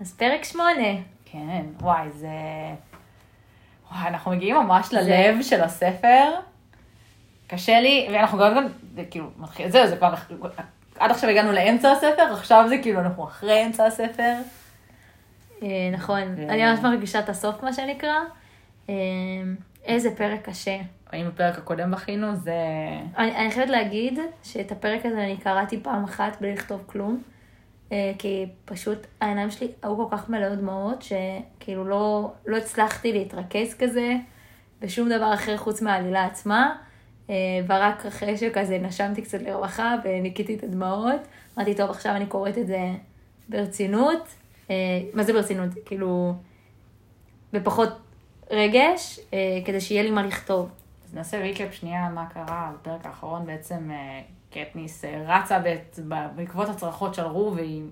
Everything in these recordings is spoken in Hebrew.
אז פרק שמונה. כן, וואי, זה... וואי, אנחנו מגיעים ממש ללב של הספר. קשה לי, ואנחנו גם, גם, זה כאילו, מתחיל, זהו, זה כבר, עד עכשיו הגענו לאמצע הספר, עכשיו זה כאילו, אנחנו אחרי אמצע הספר. אה, נכון, אני ממש מרגישה את הסוף, מה שנקרא. אה, איזה פרק קשה. האם בפרק הקודם בכינו, זה... אני, אני חייבת להגיד שאת הפרק הזה אני קראתי פעם אחת בלי לכתוב כלום, כי פשוט העיניים שלי היו כל כך מלאות דמעות, שכאילו לא, לא הצלחתי להתרכז כזה בשום דבר אחר חוץ מהעלילה עצמה, אה, ורק אחרי שכזה נשמתי קצת לרווחה וניקיתי את הדמעות, אמרתי, טוב, עכשיו אני קוראת את זה ברצינות. אה, מה זה ברצינות? כאילו, בפחות רגש, אה, כדי שיהיה לי מה לכתוב. אז נעשה ריקאפ שנייה מה קרה בפרק האחרון. בעצם אה, קטניס אה, רצה בעקבות הצרחות של רו, והיא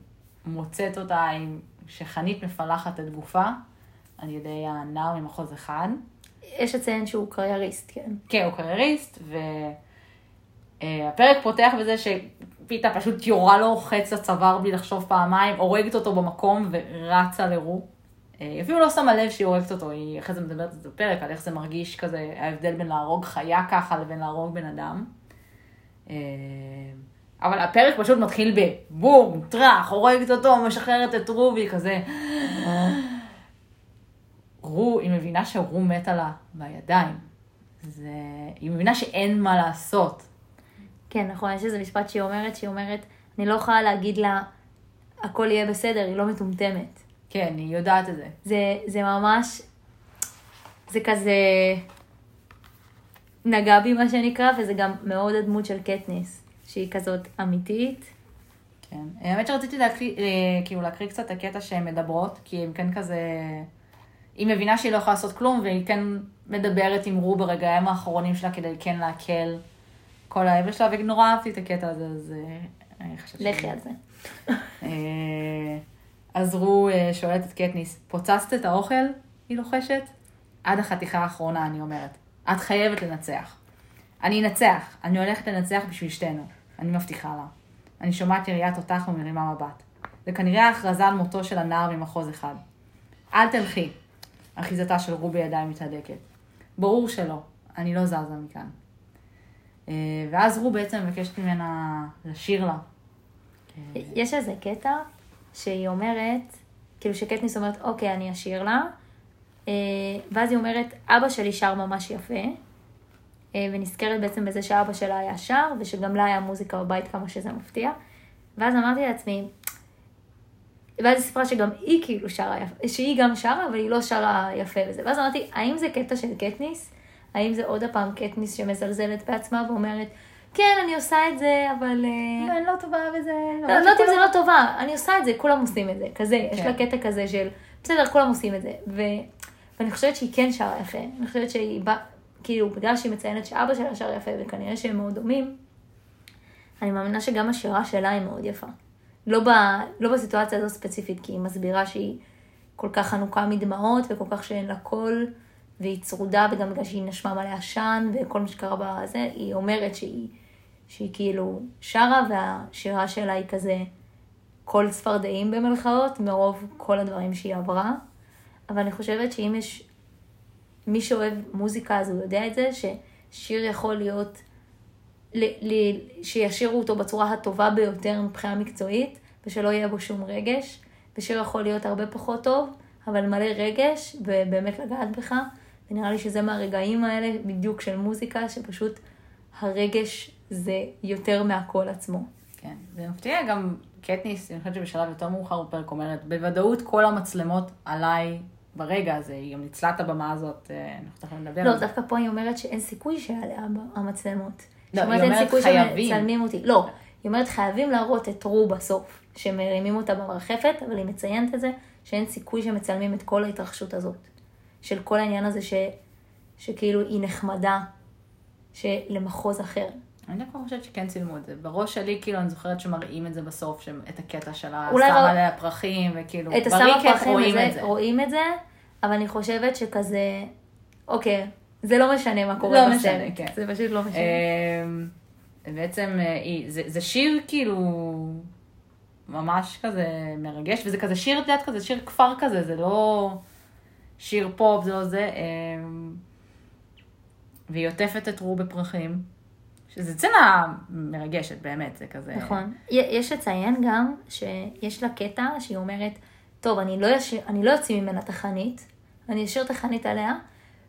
מוצאת אותה עם... שחנית מפלחת את גופה על ידי הנער ממחוז אחד. יש לציין שהוא קרייריסט, כן. כן, הוא קרייריסט, והפרק פותח בזה שפיתה פשוט יורה לו חץ לצוואר בלי לחשוב פעמיים, הורגת אותו במקום ורצה לרו. אה, היא אפילו לא שמה לב שהיא הורגת אותו, היא אחרי זה מדברת על זה בפרק, על איך זה מרגיש כזה, ההבדל בין להרוג חיה ככה לבין להרוג בן אדם. אה, אבל הפרק פשוט מתחיל בבום, טראח, הורגת אותו, משחררת את רו, והיא כזה... רו, היא מבינה שרו מתה לה בידיים. זה... היא מבינה שאין מה לעשות. כן, נכון, יש איזה משפט שהיא אומרת, שהיא אומרת, אני לא יכולה להגיד לה, הכל יהיה בסדר, היא לא מטומטמת. כן, היא יודעת את זה. זה, זה ממש, זה כזה נגע בי מה שנקרא, וזה גם מאוד הדמות של קטניס, שהיא כזאת אמיתית. כן. האמת שרציתי להקריא, אה, כאילו להקריא קצת את הקטע שהן מדברות, כי הם כן כזה... היא מבינה שהיא לא יכולה לעשות כלום, והיא כן מדברת עם רו ברגעים האחרונים שלה כדי כן להקל כל האבל שלה, ונורא אהבתי את הקטע הזה, אז אה, אני חושבת לכי על זה. אה, אז רו שואלת את קטניס, פוצצת את האוכל? היא לוחשת. עד החתיכה האחרונה, אני אומרת. את חייבת לנצח. אני אנצח, אני הולכת לנצח בשביל שתינו. אני מבטיחה לה. אני שומעת יריית תותח ומרימה מבט. זה כנראה ההכרזה על מותו של הנער ממחוז אחד. אל תלכי. אחיזתה של רו בידיים מתהדקת. ברור שלא, אני לא זזה מכאן. אה, ואז רו בעצם מבקשת ממנה לשיר לה. יש איזה קטע שהיא אומרת, כאילו שקטניס אומרת, אוקיי, אני אשאיר לה, ואז היא אומרת, אבא שלי שר ממש יפה, אה, ונזכרת בעצם בזה שאבא שלה היה שר, ושגם לה היה מוזיקה בבית, כמה שזה מפתיע. ואז אמרתי לעצמי, ואז היא סיפרה שגם היא כאילו שרה יפה, שהיא גם שרה, אבל היא לא שרה יפה וזה. ואז אמרתי, האם זה קטע של קטניס? האם זה עוד הפעם קטניס שמזלזלת בעצמה ואומרת, כן, אני עושה את זה, אבל... אה, אני לא טובה בזה. לא לא יודעת אם זה לא טובה, אני עושה את זה, כולם עושים את זה, כזה, יש כן. לה קטע כזה של, בסדר, כולם עושים את זה. ואני חושבת שהיא כן שרה יפה, אני חושבת שהיא באה, כאילו, בגלל שהיא מציינת שאבא שלה שר יפה, וכנראה שהם מאוד דומים, אני מאמינה שגם השירה שלה היא מאוד יפה. לא, ב... לא בסיטואציה הזו ספציפית, כי היא מסבירה שהיא כל כך חנוקה מדמעות, וכל כך שאין לה קול, והיא צרודה, וגם בגלל שהיא נשמה מלא עשן, וכל מה שקרה בזה, היא אומרת שהיא, שהיא כאילו שרה, והשירה שלה היא כזה קול צפרדעים במרכאות, מרוב כל הדברים שהיא עברה. אבל אני חושבת שאם יש מי שאוהב מוזיקה אז הוא יודע את זה, ששיר יכול להיות, ל, ל, שישירו אותו בצורה הטובה ביותר מבחינה מקצועית, ושלא יהיה בו שום רגש, ושיר יכול להיות הרבה פחות טוב, אבל מלא רגש, ובאמת לגעת בך, ונראה לי שזה מהרגעים האלה בדיוק של מוזיקה, שפשוט הרגש זה יותר מהקול עצמו. כן, זה מפתיע גם קטניס, אני חושבת שבשלב יותר מאוחר בפרק אומרת, בוודאות כל המצלמות עליי ברגע הזה, היא גם ניצלה את הבמה הזאת, אה, אנחנו תכף נדבר לא, על זה. דווקא פה היא אומרת שאין סיכוי שעליה המצלמות. לא, היא אומרת סיכוי חייבים. שמצלמים אותי. לא, היא אומרת חייבים להראות את רו בסוף, שמרימים אותה במרחפת, אבל היא מציינת את זה, שאין סיכוי שמצלמים את כל ההתרחשות הזאת. של כל העניין הזה ש, שכאילו היא נחמדה, שלמחוז אחר. אני דווקא חושבת שכן צילמו את זה. בראש שלי, כאילו, אני זוכרת שמראים את זה בסוף, את הקטע של השם ראו- עליה פרחים, וכאילו, את הסם הפרחים רואים הזה, את זה. רואים את זה, אבל אני חושבת שכזה, אוקיי, זה לא משנה מה קורה לא בסרט. משנה, כן. זה פשוט לא משנה. אמ, בעצם, אה, זה זה שיר כאילו ממש כזה מרגש, וזה כזה שיר, את יודעת, כזה שיר כפר כזה, זה לא שיר פופ, זה לא זה. אמ, והיא עוטפת את רו בפרחים, שזו סצנה מרגשת, באמת, זה כזה... נכון. יש לציין גם שיש לה קטע שהיא אומרת, טוב, אני לא, ישיר, אני לא אוציא ממנה את החנית, אני אשאיר את החנית עליה,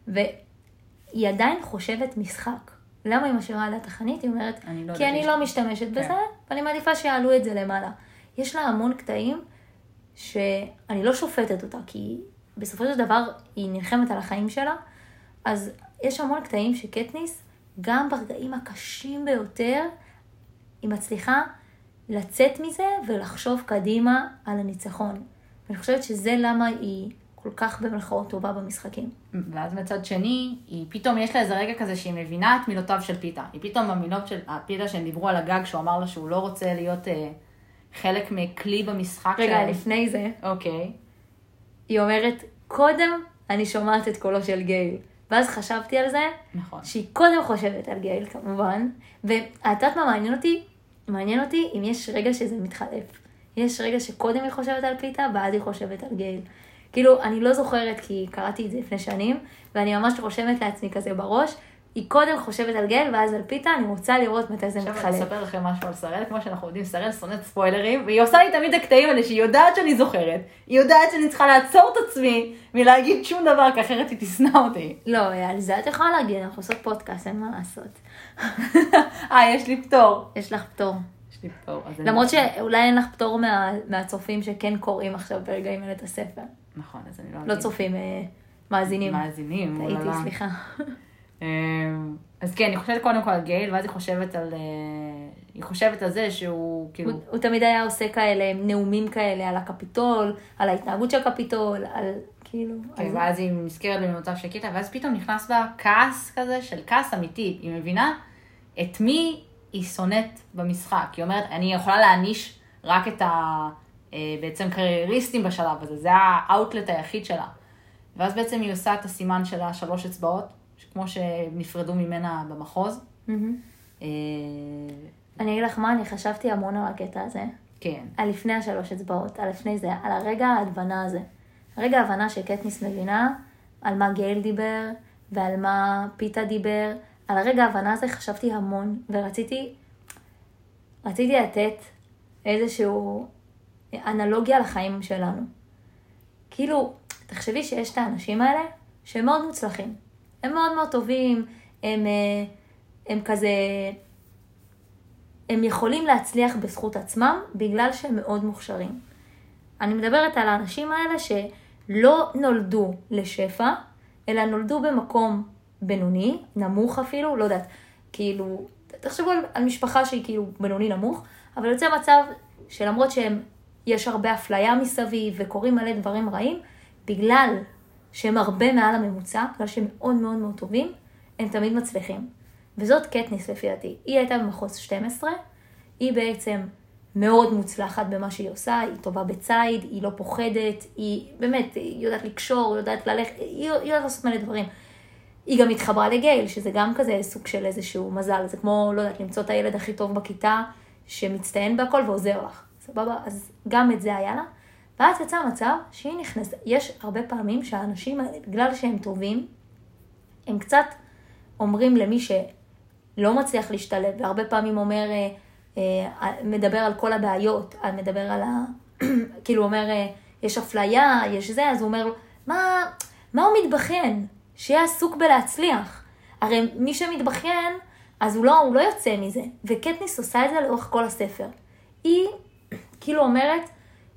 והיא עדיין חושבת משחק. למה היא משאירה עליה את החנית? היא אומרת, אני לא כי אני יש- לא משתמשת כן. בזה, ואני מעדיפה שיעלו את זה למעלה. יש לה המון קטעים שאני לא שופטת אותה, כי בסופו של דבר היא נלחמת על החיים שלה, אז יש המון קטעים שקטניס, גם ברגעים הקשים ביותר, היא מצליחה לצאת מזה ולחשוב קדימה על הניצחון. ואני חושבת שזה למה היא כל כך במרכאות טובה במשחקים. ואז מצד שני, היא פתאום, יש לה איזה רגע כזה שהיא מבינה את מילותיו של פיתה. היא פתאום במילות של פיתה שהם דיברו על הגג, שהוא אמר לה שהוא לא רוצה להיות אה, חלק מכלי במשחק רגע, שלהם. לפני זה, אוקיי. היא אומרת, קודם אני שומעת את קולו של גייל. ואז חשבתי על זה, נכון. שהיא קודם חושבת על גייל כמובן, ואת יודעת מה מעניין אותי? מעניין אותי אם יש רגע שזה מתחלף. יש רגע שקודם היא חושבת על פיתה, ואז היא חושבת על גייל. כאילו, אני לא זוכרת כי קראתי את זה לפני שנים, ואני ממש רושמת לעצמי כזה בראש, היא קודם חושבת על גייל ואז על פיתה, אני רוצה לראות מתי זה עכשיו אני. אספר לכם משהו על שראל, כמו שאנחנו יודעים, שראל שונאת ספוילרים, והיא עושה לי תמיד הקטעים האלה שהיא יודעת שאני זוכרת, היא יודעת שאני צריכה לעצור את עצמי מלהגיד שום דבר, כי אחרת היא תשנא אותי. לא, על זה את יכולה להגיד, אנחנו עושות פודקאסט, אין מה לעשות. אה, יש לי פטור. יש לך פטור. יש לי פטור. למרות שאולי אין לך פטור מה, מהצופים שכן קוראים עכשיו ברגעים אלה את הספר. נכון, אז אני לא לא אגיד. צופים, אה, מאזינים. מאזינים, טעיתי, אוללה. סליחה. אמ, אז כן, היא חושבת קודם כל על גייל, ואז היא חושבת על... אה, היא חושבת על זה שהוא כאילו... הוא, הוא תמיד היה עושה כאלה נאומים כאלה על הקפיטול, על ההתנהגות של הקפיטול, על כאילו... כן, על... ואז היא נזכרת במילותיו של קיטה, ואז פתאום נכנס בה כעס כזה של כעס אמיתי. היא מבינה את מי היא שונאת במשחק. היא אומרת, אני יכולה להעניש רק את ה... אה, בעצם קרייריסטים בשלב הזה, זה האאוטלט היחיד שלה. ואז בעצם היא עושה את הסימן של השלוש אצבעות, כמו שנפרדו ממנה במחוז. אה, אני אגיד לך מה, אני חשבתי המון על הקטע הזה. כן, על לפני השלוש אצבעות, על לפני זה, על הרגע ההבנה הזה. הרגע ההבנה שקטניס מבינה על מה גייל דיבר ועל מה פיתה דיבר. על הרגע ההבנה הזה חשבתי המון ורציתי רציתי לתת איזשהו אנלוגיה לחיים שלנו. כאילו, תחשבי שיש את האנשים האלה שהם מאוד מוצלחים. הם מאוד מאוד טובים, הם, אה, הם כזה הם יכולים להצליח בזכות עצמם בגלל שהם מאוד מוכשרים. אני מדברת על האנשים האלה שלא נולדו לשפע, אלא נולדו במקום בינוני, נמוך אפילו, לא יודעת, כאילו, תחשבו על, על משפחה שהיא כאילו בינוני נמוך, אבל יוצא מצב שלמרות שהם, יש הרבה אפליה מסביב וקורים מלא דברים רעים, בגלל שהם הרבה מעל הממוצע, בגלל שהם מאוד מאוד מאוד טובים, הם תמיד מצליחים. וזאת קטניס לפי דעתי. היא הייתה במחוז 12, היא בעצם מאוד מוצלחת במה שהיא עושה, היא טובה בציד, היא לא פוחדת, היא באמת, היא יודעת לקשור, היא יודעת ללכת, היא, היא יודעת לעשות מלא דברים. היא גם התחברה לגייל, שזה גם כזה סוג של איזשהו מזל, זה כמו, לא יודעת, למצוא את הילד הכי טוב בכיתה, שמצטיין בהכל ועוזר לך, סבבה? אז גם את זה היה לה. ואז יצא מצב שהיא נכנסת, יש הרבה פעמים שהאנשים האלה, בגלל שהם טובים, הם קצת אומרים למי שלא מצליח להשתלב, והרבה פעמים אומר, אה, אה, מדבר על כל הבעיות, אה, מדבר על ה... כאילו אומר, יש אפליה, יש זה, אז הוא אומר, מה, מה הוא מתבכיין? שיהיה עסוק בלהצליח. הרי מי שמתבכיין, אז הוא לא, הוא לא יוצא מזה. וקטניס עושה את זה לאורך כל הספר. היא כאילו אומרת,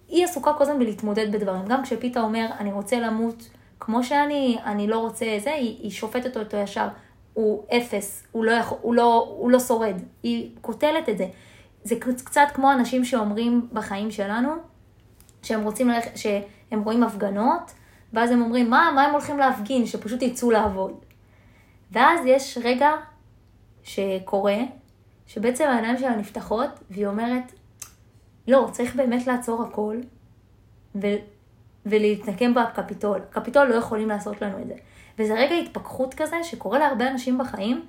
היא עסוקה כל הזמן בלהתמודד בדברים. גם כשפיתה אומר, אני רוצה למות כמו שאני, אני לא רוצה זה, היא, היא שופטת אותו ישר. הוא אפס, הוא לא, יכול, הוא, לא, הוא לא שורד. היא קוטלת את זה. זה קצת כמו אנשים שאומרים בחיים שלנו, שהם רוצים ללכת, שהם רואים הפגנות, ואז הם אומרים, מה, מה הם הולכים להפגין? שפשוט יצאו לעבוד. ואז יש רגע שקורה, שבעצם העיניים שלה נפתחות, והיא אומרת, לא, צריך באמת לעצור הכל, ו- ולהתנקם בקפיטול. קפיטול לא יכולים לעשות לנו את זה. וזה רגע התפכחות כזה שקורה להרבה אנשים בחיים,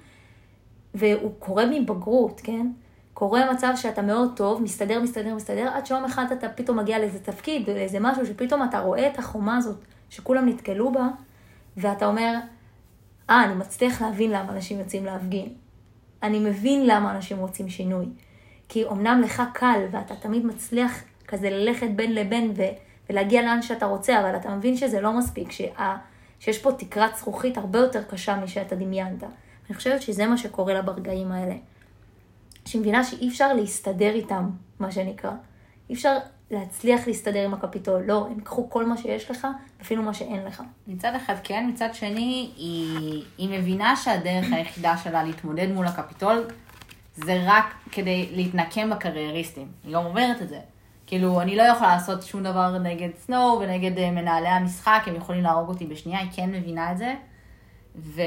והוא קורה מבגרות, כן? קורה מצב שאתה מאוד טוב, מסתדר, מסתדר, מסתדר, עד שיום אחד אתה פתאום מגיע לאיזה תפקיד, לאיזה משהו, שפתאום אתה רואה את החומה הזאת, שכולם נתקלו בה, ואתה אומר, אה, אני מצליח להבין למה אנשים יוצאים להפגין. אני מבין למה אנשים רוצים שינוי. כי אמנם לך קל, ואתה תמיד מצליח כזה ללכת בין לבין ו- ולהגיע לאן שאתה רוצה, אבל אתה מבין שזה לא מספיק, שה- שיש פה תקרת זכוכית הרבה יותר קשה משאתה דמיינת. אני חושבת שזה מה שקורה לה ברגעים האלה. שהיא מבינה שאי אפשר להסתדר איתם, מה שנקרא. אי אפשר להצליח להסתדר עם הקפיטול. לא, הם ייקחו כל מה שיש לך, אפילו מה שאין לך. מצד אחד כן, מצד שני, היא, היא מבינה שהדרך היחידה שלה להתמודד מול הקפיטול זה רק כדי להתנקם בקרייריסטים. היא גם אומרת את זה. כאילו, אני לא יכולה לעשות שום דבר נגד סנואו ונגד אה, מנהלי המשחק, הם יכולים להרוג אותי בשנייה, היא כן מבינה את זה. ואני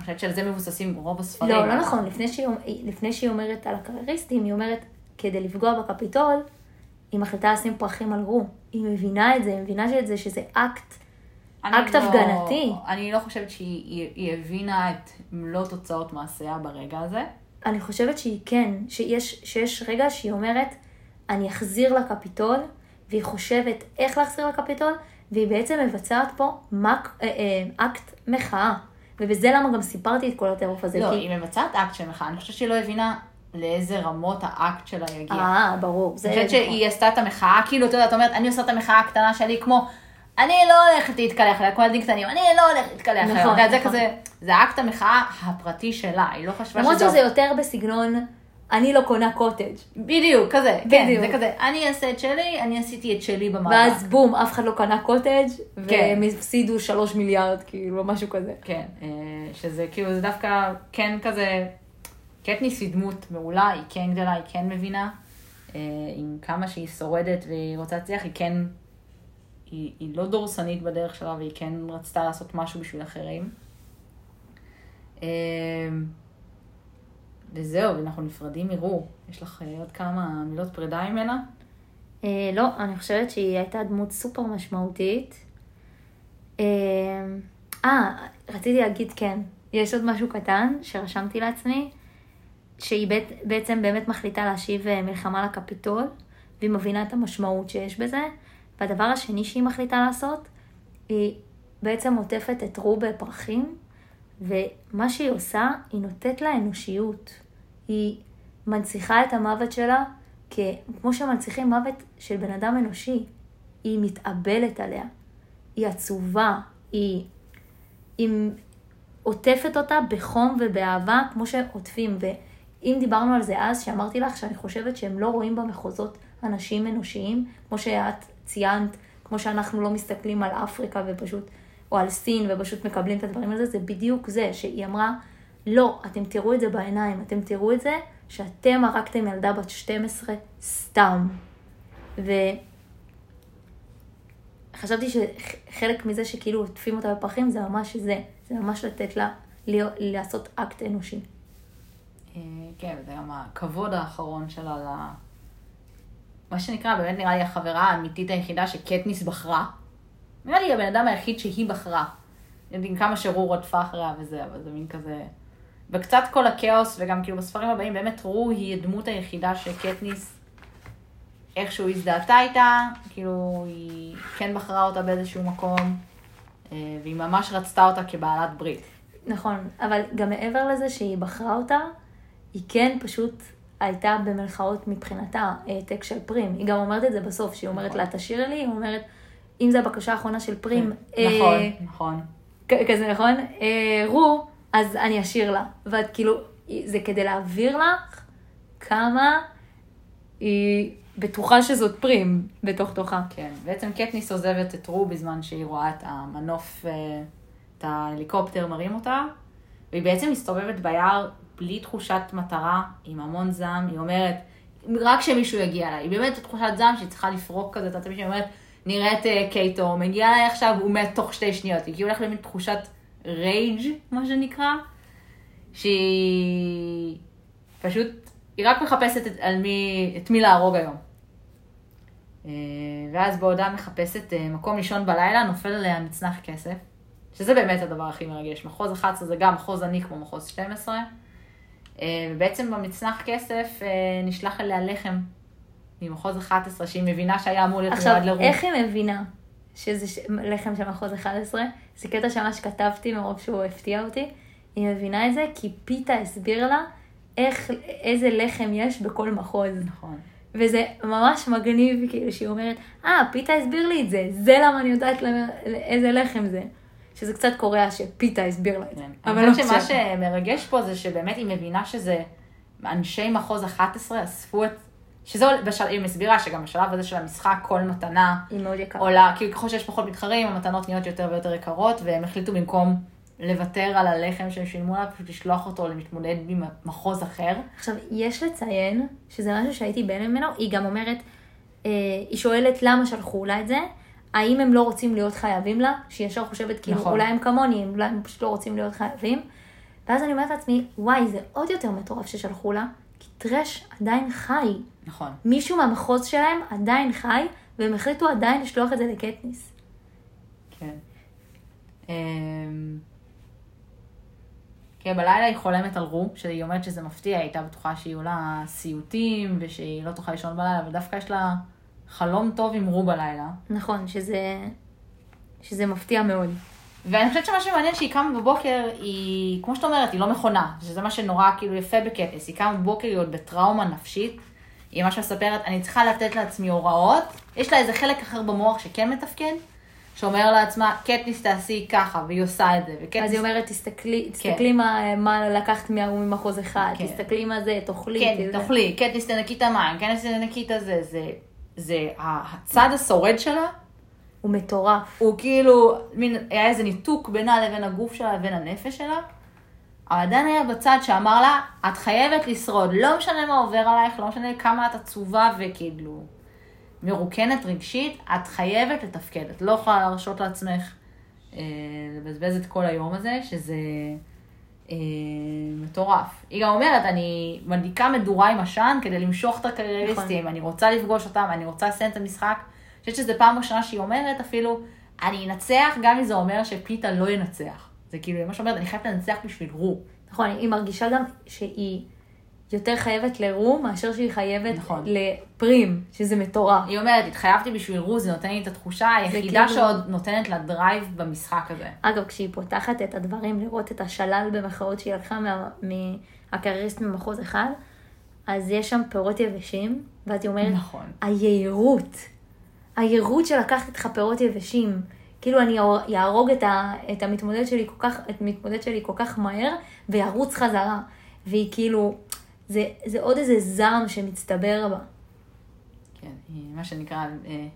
חושבת שעל זה מבוססים רוב הספרים. לא, לא נכון. לפני שהיא, לפני שהיא אומרת על הקרייריסטים, היא אומרת, כדי לפגוע בקפיטול, היא מחליטה לשים פרחים על רו. היא מבינה את זה, היא מבינה שזה, שזה אקט, אקט לא- הפגנתי. אני לא חושבת שהיא היא- היא הבינה את מלוא תוצאות מעשיה ברגע הזה. אני חושבת שהיא כן, שיש, שיש רגע שהיא אומרת, אני אחזיר לקפיטול, והיא חושבת איך להחזיר לקפיטול, והיא בעצם מבצעת פה מק, אה, אה, אקט מחאה. ובזה למה גם סיפרתי את כל הטירוף הזה. לא, כי... היא מבצעת אקט של מחאה, אני חושבת שהיא לא הבינה לאיזה רמות האקט שלה יגיע. אה, ברור. אני חושבת שהיא עשתה את המחאה, כאילו, אתה יודע, את אומרת, אני עושה את המחאה הקטנה שלי, כמו, אני לא הולכת להתקלח עליה, כמו ילדים קטנים, אני לא הולכת להתקלח עליה. נכון, יודע, זה נכון. כזה, זה אקט המחאה הפרטי שלה, היא לא חשבה למרות שזה יותר בסגנון, אני לא קונה קוטג'. בדיוק, כזה, כן, בדיוק. זה כזה, אני אעשה את שלי, אני עשיתי את שלי במאבק. ואז בום, אף אחד לא קנה קוטג', כן. והם הפסידו שלוש מיליארד, כאילו, משהו כזה. כן, אה, שזה כאילו, זה דווקא כן כזה, קטניס היא דמות מעולה, היא כן גדלה, היא כן מבינה, אה, עם כמה שהיא שורדת והיא רוצה להצליח, היא כן, היא, היא לא דורסנית בדרך שלה והיא כן רצתה לעשות משהו בשביל אחרים. אה, וזהו, אנחנו נפרדים מרו. יש לך אה, עוד כמה מילות פרידה ממנה? אה, לא, אני חושבת שהיא הייתה דמות סופר משמעותית. אה, אה, רציתי להגיד כן, יש עוד משהו קטן שרשמתי לעצמי, שהיא בעצם באמת מחליטה להשיב אה, מלחמה לקפיטול, והיא מבינה את המשמעות שיש בזה. והדבר השני שהיא מחליטה לעשות, היא בעצם עוטפת את רו בפרחים, ומה שהיא עושה, היא נותנת לה אנושיות. היא מנציחה את המוות שלה. כמו שמנציחים מוות של בן אדם אנושי. היא מתאבלת עליה, היא עצובה, היא, היא עוטפת אותה בחום ובאהבה, כמו שעוטפים. ואם דיברנו על זה אז, שאמרתי לך שאני חושבת שהם לא רואים במחוזות אנשים אנושיים, כמו שאת ציינת, כמו שאנחנו לא מסתכלים על אפריקה ופשוט, או על סין ופשוט מקבלים את הדברים האלה, זה בדיוק זה, שהיא אמרה, לא, אתם תראו את זה בעיניים, אתם תראו את זה שאתם הרגתם ילדה בת 12 סתם. וחשבתי שחלק מזה שכאילו עוטפים אותה בפרחים זה ממש זה, זה ממש לתת לה לעשות אקט אנושי. אה, כן, זה גם הכבוד האחרון שלה. מה שנקרא, באמת נראה לי החברה האמיתית היחידה שקטניס בחרה. נראה לי הבן אדם היחיד שהיא בחרה. עם כמה שרו רדפה אחריה וזה, אבל זה מין כזה... וקצת כל הכאוס, וגם כאילו בספרים הבאים, באמת רו היא הדמות היחידה שקטניס איכשהו הזדהתה איתה, כאילו היא כן בחרה אותה באיזשהו מקום, אה, והיא ממש רצתה אותה כבעלת ברית. נכון, אבל גם מעבר לזה שהיא בחרה אותה, היא כן פשוט הייתה במרכאות מבחינתה העתק של פרים. היא גם אומרת את זה בסוף, שהיא אומרת נכון. לה, תשאירי לי, היא אומרת, אם זה הבקשה האחרונה של פרים, נכון, אה, נכון. כ- כזה נכון, אה, רו, אז אני אשאיר לה. ואת כאילו, זה כדי להעביר לך כמה היא בטוחה שזאת פרים בתוך תוכה. כן, בעצם קטניס עוזבת את רו בזמן שהיא רואה את המנוף, אה, את ההליקופטר מרים אותה, והיא בעצם מסתובבת ביער בלי תחושת מטרה, עם המון זעם, היא אומרת, רק שמישהו יגיע אליי, היא באמת תחושת זעם שהיא צריכה לפרוק כזה את עצמי, שהיא אומרת, נראית אה, קייטו, מגיע אליי עכשיו, הוא מת תוך שתי שניות, היא כאילו הולכת למין תחושת רייג', מה שנקרא, שהיא פשוט, היא רק מחפשת את, על מי, את מי להרוג היום. אה, ואז בעודה מחפשת אה, מקום לישון בלילה, נופל עליה מצנח כסף, שזה באמת הדבר הכי מרגש. מחוז 11 זה גם מחוז עני כמו מחוז 12. אה, ובעצם במצנח כסף אה, נשלח אליה לחם ממחוז 11, שהיא מבינה שהיה אמור להיות עכשיו, מיועד לרו. איך היא מבינה שזה ש- לחם של מחוז 11? זה קטע שממש כתבתי מרוב שהוא הפתיע אותי. היא מבינה את זה כי פיתה הסביר לה איך, איזה לחם יש בכל מחוז. נכון. וזה ממש מגניב, כאילו, שהיא אומרת, אה, פיתה הסביר לי את זה, זה למה אני יודעת למ- איזה לחם זה. שזה קצת קורע שפיתה הסביר לה את זה. כן. אבל אני לא חושבת שמה. שמרגש פה זה שבאמת היא מבינה שזה אנשי מחוז 11 אספו את... שזה, בשל... היא מסבירה שגם בשלב הזה של המשחק כל מתנה היא מאוד יקרה. עולה, כאילו ככל שיש פחות מתחרים, המתנות נהיות יותר ויותר יקרות, והם החליטו במקום לוותר על הלחם שהם שילמו עליו, פשוט לשלוח אותו למתמודד ממחוז אחר. עכשיו, יש לציין שזה משהו שהייתי בהלם ממנו, היא גם אומרת, אה, היא שואלת למה שלחו לה את זה, האם הם לא רוצים להיות חייבים לה, שהיא ישר חושבת כאילו, נכון. אולי הם כמוני, אולי הם פשוט לא רוצים להיות חייבים. ואז אני אומרת לעצמי, וואי, זה עוד יותר מטורף ששלחו לה, כי טרש עדיין חי. נכון. מישהו מהמחוז שלהם עדיין חי, והם החליטו עדיין לשלוח את זה לקטניס. כן. אמ, כן, בלילה היא חולמת על רו, שהיא אומרת שזה מפתיע, היא הייתה בטוחה שיהיו לה סיוטים, ושהיא לא תוכל לישון בלילה, ודווקא יש לה חלום טוב עם רו בלילה. נכון, שזה, שזה מפתיע מאוד. ואני חושבת שמה שמעניין שהיא קמה בבוקר, היא, כמו שאת אומרת, היא לא מכונה, שזה מה שנורא כאילו יפה בקטניס, היא קמה בבוקר, היא עוד בטראומה נפשית, היא ממש מספרת, אני צריכה לתת לעצמי הוראות, יש לה איזה חלק אחר במוח שכן מתפקד, שאומר לעצמה, קטניס תעשי ככה, והיא עושה את זה, וקטניס... אז היא אומרת, תסתכלי, תסתכלי מה, מה לקחת ממחוז אחד, כן. תסתכלי מה זה, תאכלי. כן, תאכלי, קטניס תנקי את המים, קטניס תנקי את הזה, זה, זה הצד השורד שלה, הוא מטורף. הוא כאילו, מין, היה איזה ניתוק בינה לבין הגוף שלה לבין הנפש שלה, אבל עדיין היה בצד שאמר לה, את חייבת לשרוד, לא משנה מה עובר עלייך, לא משנה כמה את עצובה וכאילו מרוקנת רגשית, את חייבת לתפקד, את לא יכולה להרשות לעצמך אה, לבזבז את כל היום הזה, שזה מטורף. היא גם אומרת, אני מדליקה מדורה עם עשן כדי למשוך את הקרייריסטים, נכון. אני רוצה לפגוש אותם, אני רוצה לסיים את המשחק. אני חושבת שזו פעם ראשונה שהיא אומרת אפילו, אני אנצח גם אם זה אומר שפיתה לא ינצח. זה כאילו, היא ממש אומרת, אני חייבת לנצח בשביל רו. נכון, היא מרגישה גם שהיא יותר חייבת לרו מאשר שהיא חייבת נכון. לפרים, שזה מטורף. היא אומרת, התחייבתי בשביל רו, זה נותן לי את התחושה היחידה כאילו- שעוד נותנת לה drive במשחק הזה. אגב, כשהיא פותחת את הדברים, לראות את השלל במרכאות שהיא לקחה מה- מהקרייריסט ממחוז אחד, אז יש שם פירות יבשים, ואז היא אומרת, נכון. היהירות, היהירות של לקחת איתך פירות יבשים. כאילו אני יהרוג את, ה, את המתמודד שלי כל כך, את המתמודד שלי כל כך מהר, וירוץ חזרה. והיא כאילו, זה, זה עוד איזה זעם שמצטבר בה. כן, היא מה שנקרא, אה,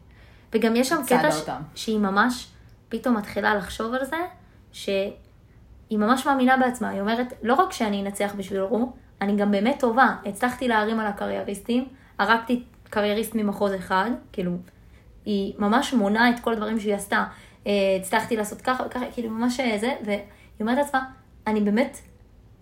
וגם יש שם קטע ש... שהיא ממש פתאום מתחילה לחשוב על זה, שהיא ממש מאמינה בעצמה. היא אומרת, לא רק שאני אנצח בשביל רו, אני גם באמת טובה. הצלחתי להרים על הקרייריסטים, הרגתי קרייריסט ממחוז אחד, כאילו, היא ממש מונה את כל הדברים שהיא עשתה. אה, הצלחתי לעשות ככה וככה, כאילו ממש אה, זה, והיא אומרת לעצמה, אני באמת,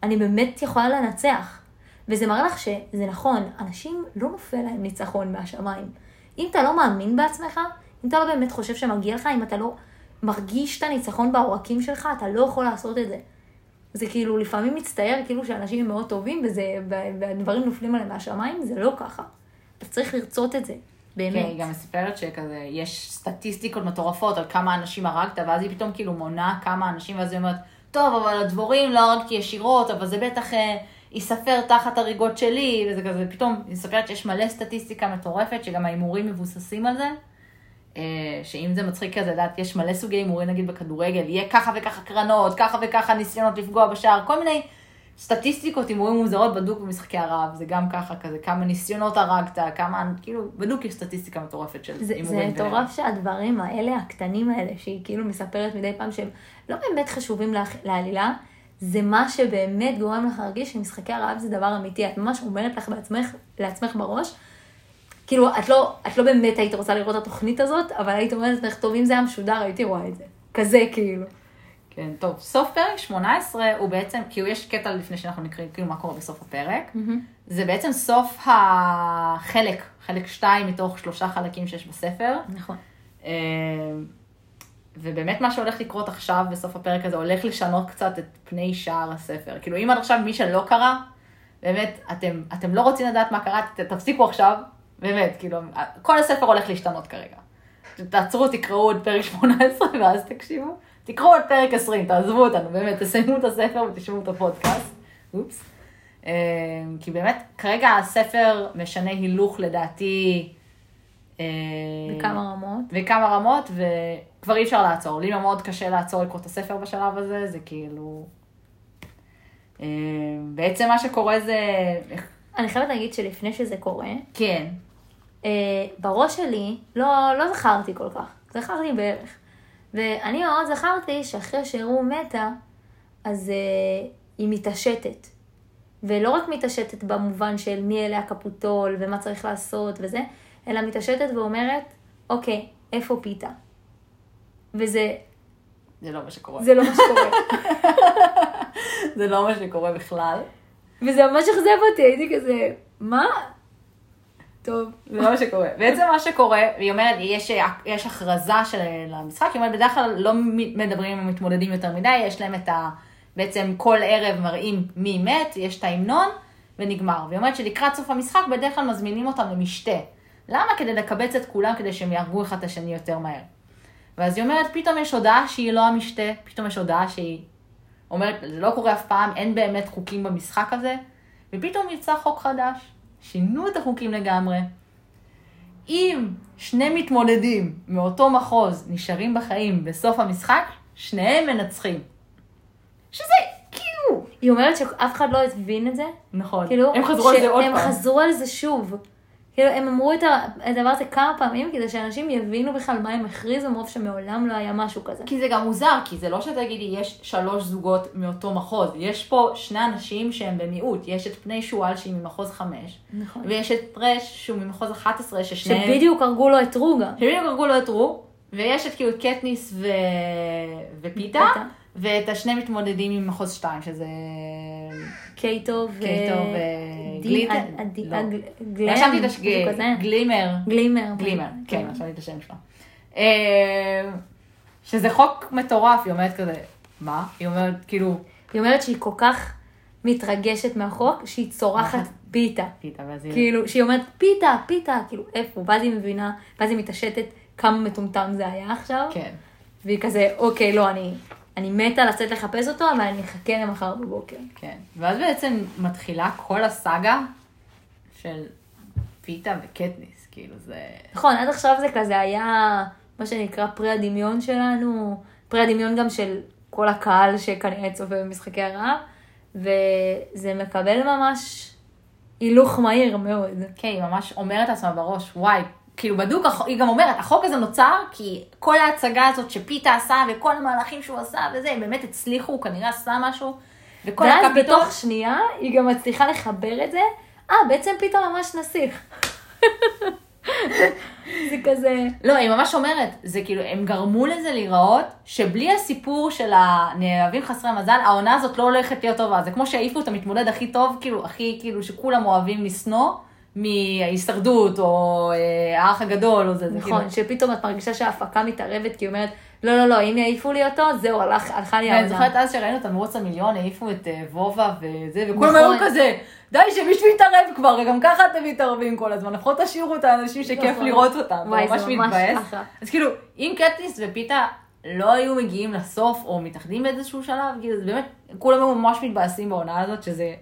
אני באמת יכולה לנצח. וזה מראה לך שזה נכון, אנשים לא נופל להם ניצחון מהשמיים. אם אתה לא מאמין בעצמך, אם אתה לא באמת חושב שמגיע לך, אם אתה לא מרגיש את הניצחון בעורקים שלך, אתה לא יכול לעשות את זה. זה כאילו, לפעמים מצטייר כאילו שאנשים הם מאוד טובים, וזה, והדברים נופלים עליהם מהשמיים, זה לא ככה. אתה צריך לרצות את זה, באמת. כן, היא גם מספרת שכזה, יש סטטיסטיקות מטורפות על כמה אנשים הרגת, ואז היא פתאום כאילו מונה כמה אנשים, ואז היא אומרת, טוב, אבל הדבורים לא הרגתי ישירות, אבל זה בטח אה, ייספר תחת הריגות שלי, וזה כזה, פתאום היא מספרת שיש מלא סטטיסטיקה מטורפת, שגם ההימורים מבוססים על זה. אה, שאם זה מצחיק כזה, לדעת, יש מלא סוגי הימורים נגיד בכדורגל, יהיה ככה וככה קרנות, ככה וככה ניסיונות לפגוע בשער, כל מיני סטטיסטיקות, הימורים מוזרות בדוק במשחקי הרעב, זה גם ככה כזה, כמה ניסיונות הרגת, כמה, כאילו, בדוק יש סטטיסטיקה מטורפת של זה, זה הימורים. מטורף שהדברים האלה, הקטנים האלה, שהיא כאילו מספרת מדי פעם שהם לא באמת חשובים לה, לעלילה, זה מה שבאמת גורם לך להרגיש שמשחקי הרעב זה דבר אמיתי. את ממש אומרת לך בעצמך, לעצמך בראש, כאילו, את לא, את לא באמת היית רוצה לראות את התוכנית הזאת, אבל היית אומרת לעצמך, טוב, אם זה היה משודר, הייתי רואה את זה. כזה, כאילו. כן, טוב, סוף פרק 18 הוא בעצם, כאילו יש קטע לפני שאנחנו נקריא כאילו מה קורה בסוף הפרק, זה בעצם סוף החלק, חלק 2 מתוך שלושה חלקים שיש בספר. נכון. ובאמת מה שהולך לקרות עכשיו בסוף הפרק הזה הולך לשנות קצת את פני שער הספר. כאילו אם עד עכשיו מי שלא קרא, באמת, אתם, אתם לא רוצים לדעת מה קרה, תפסיקו עכשיו, באמת, כאילו, כל הספר הולך להשתנות כרגע. תעצרו, תקראו את פרק 18 ואז תקשיבו. תקראו את פרק 20, תעזבו אותנו, באמת, תסיימו את הספר ותשמעו את הפודקאסט. אופס. אה, כי באמת, כרגע הספר משנה הילוך לדעתי. אה, בכמה רמות. בכמה רמות, וכבר אי אפשר לעצור. לי מאוד קשה לעצור לקרוא את הספר בשלב הזה, זה כאילו... אה, בעצם מה שקורה זה... אני חייבת להגיד שלפני שזה קורה, כן, אה, בראש שלי לא, לא זכרתי כל כך, זכרתי בערך. ואני מאוד זכרתי שאחרי שהוא מתה, אז אה, היא מתעשתת. ולא רק מתעשתת במובן של מי אלה הקפוטול ומה צריך לעשות וזה, אלא מתעשתת ואומרת, אוקיי, איפה פיתה? וזה זה לא מה שקורה. זה לא מה שקורה. זה לא מה שקורה בכלל. וזה ממש אכזב אותי, הייתי כזה, מה? טוב. זה לא מה שקורה. בעצם מה שקורה, היא אומרת, יש, יש הכרזה של המשחק, היא אומרת, בדרך כלל לא מדברים עם המתמודדים יותר מדי, יש להם את ה... בעצם כל ערב מראים מי מת, יש את ההמנון, ונגמר. והיא אומרת שלקראת סוף המשחק בדרך כלל מזמינים אותם למשתה. למה? כדי לקבץ את כולם, כדי שהם יהרגו אחד את השני יותר מהר. ואז היא אומרת, פתאום יש הודעה שהיא לא המשתה, פתאום יש הודעה שהיא אומרת, זה לא קורה אף פעם, אין באמת חוקים במשחק הזה, ופתאום יצא חוק חדש. שינו את החוקים לגמרי. אם שני מתמודדים מאותו מחוז נשארים בחיים בסוף המשחק, שניהם מנצחים. שזה כאילו... היא אומרת שאף אחד לא הבין את זה. נכון. כאילו, הם חזרו על זה עוד פעם. חזרו על זה שוב. כאילו, הם אמרו את הדבר הזה כמה פעמים, כדי שאנשים יבינו בכלל מה הם הכריזו, מרוב שמעולם לא היה משהו כזה. כי זה גם מוזר, כי זה לא שתגידי יש שלוש זוגות מאותו מחוז, יש פה שני אנשים שהם במיעוט, יש את פני שועל שהיא ממחוז חמש, נכון. ויש את רש שהוא ממחוז 11 ששניהם... שבדיוק הרגו לו את רוגה. שבדיוק הרגו לו את רו, ויש את כאילו קטניס ו... ופיתה, פיתה. ואת השני מתמודדים ממחוז 2, שזה... קייטו ו... קייטו וגליטר. ה- הדי- לא. רשמתי את כזה. גלימר. גלימר. גלימר, כן, רשמתי את השם שלו. אה, שזה חוק מטורף, היא אומרת כזה, מה? היא אומרת כאילו, היא אומרת שהיא כל כך מתרגשת מהחוק, שהיא צורחת פיתה. פיתה, ואז היא... כאילו, שהיא אומרת, פיתה, פיתה, כאילו, איפה? ואז היא מבינה, ואז היא מתעשתת כמה מטומטם זה היה עכשיו. כן. והיא כזה, אוקיי, לא, אני, אני מתה לצאת לחפש אותו, אבל אני אחכה למחר בבוקר. כן. ואז בעצם מתחילה כל הסאגה של פיתה וקטניס, כאילו זה... נכון, עד עכשיו זה כזה היה מה שנקרא פרי הדמיון שלנו, פרי הדמיון גם של כל הקהל שכנראה צופה במשחקי הרעב, וזה מקבל ממש הילוך מהיר מאוד. כן, היא ממש אומרת לעצמה בראש, וואי, כאילו בדוק, היא גם אומרת, החוק הזה נוצר כי כל ההצגה הזאת שפיתה עשה וכל המהלכים שהוא עשה וזה, הם באמת הצליחו, הוא כנראה עשה משהו. וכל ואז הקפיטול... בתוך שנייה היא גם מצליחה לחבר את זה, אה, בעצם פיתה ממש נסיך. זה כזה, לא, היא ממש אומרת, זה כאילו, הם גרמו לזה להיראות שבלי הסיפור של הנאהבים חסרי מזל, העונה הזאת לא הולכת להיות טובה. זה כמו שהעיפו את המתמודד הכי טוב, כאילו, הכי, כאילו, שכולם אוהבים לשנוא, מההישרדות, או אה, האח הגדול, או זה, זה כאילו... נכון, שפתאום את מרגישה שההפקה מתערבת, כי היא אומרת, לא, לא, לא, אם יעיפו לי אותו, זהו, הלך, הלכה לי העונה. זוכרת אז שראינו את המרוץ המיליון, העיפו את אה, וובה וזה, וכולם נכון. היו כזה, די שמישהו יתערב כבר, גם ככה אתם מתערבים כל הזמן, לפחות תשאירו את האנשים שכיף נכון. לראות אותם, וואי, ממש זה ממש מתבאס. ככה. אז כאילו, אם קטניס ופיתה לא היו מגיעים לסוף, או מתאחדים באיזשהו שלב, כאילו, זה באמת, כולם היו ממש מתבאסים בעונה הזאת, שזה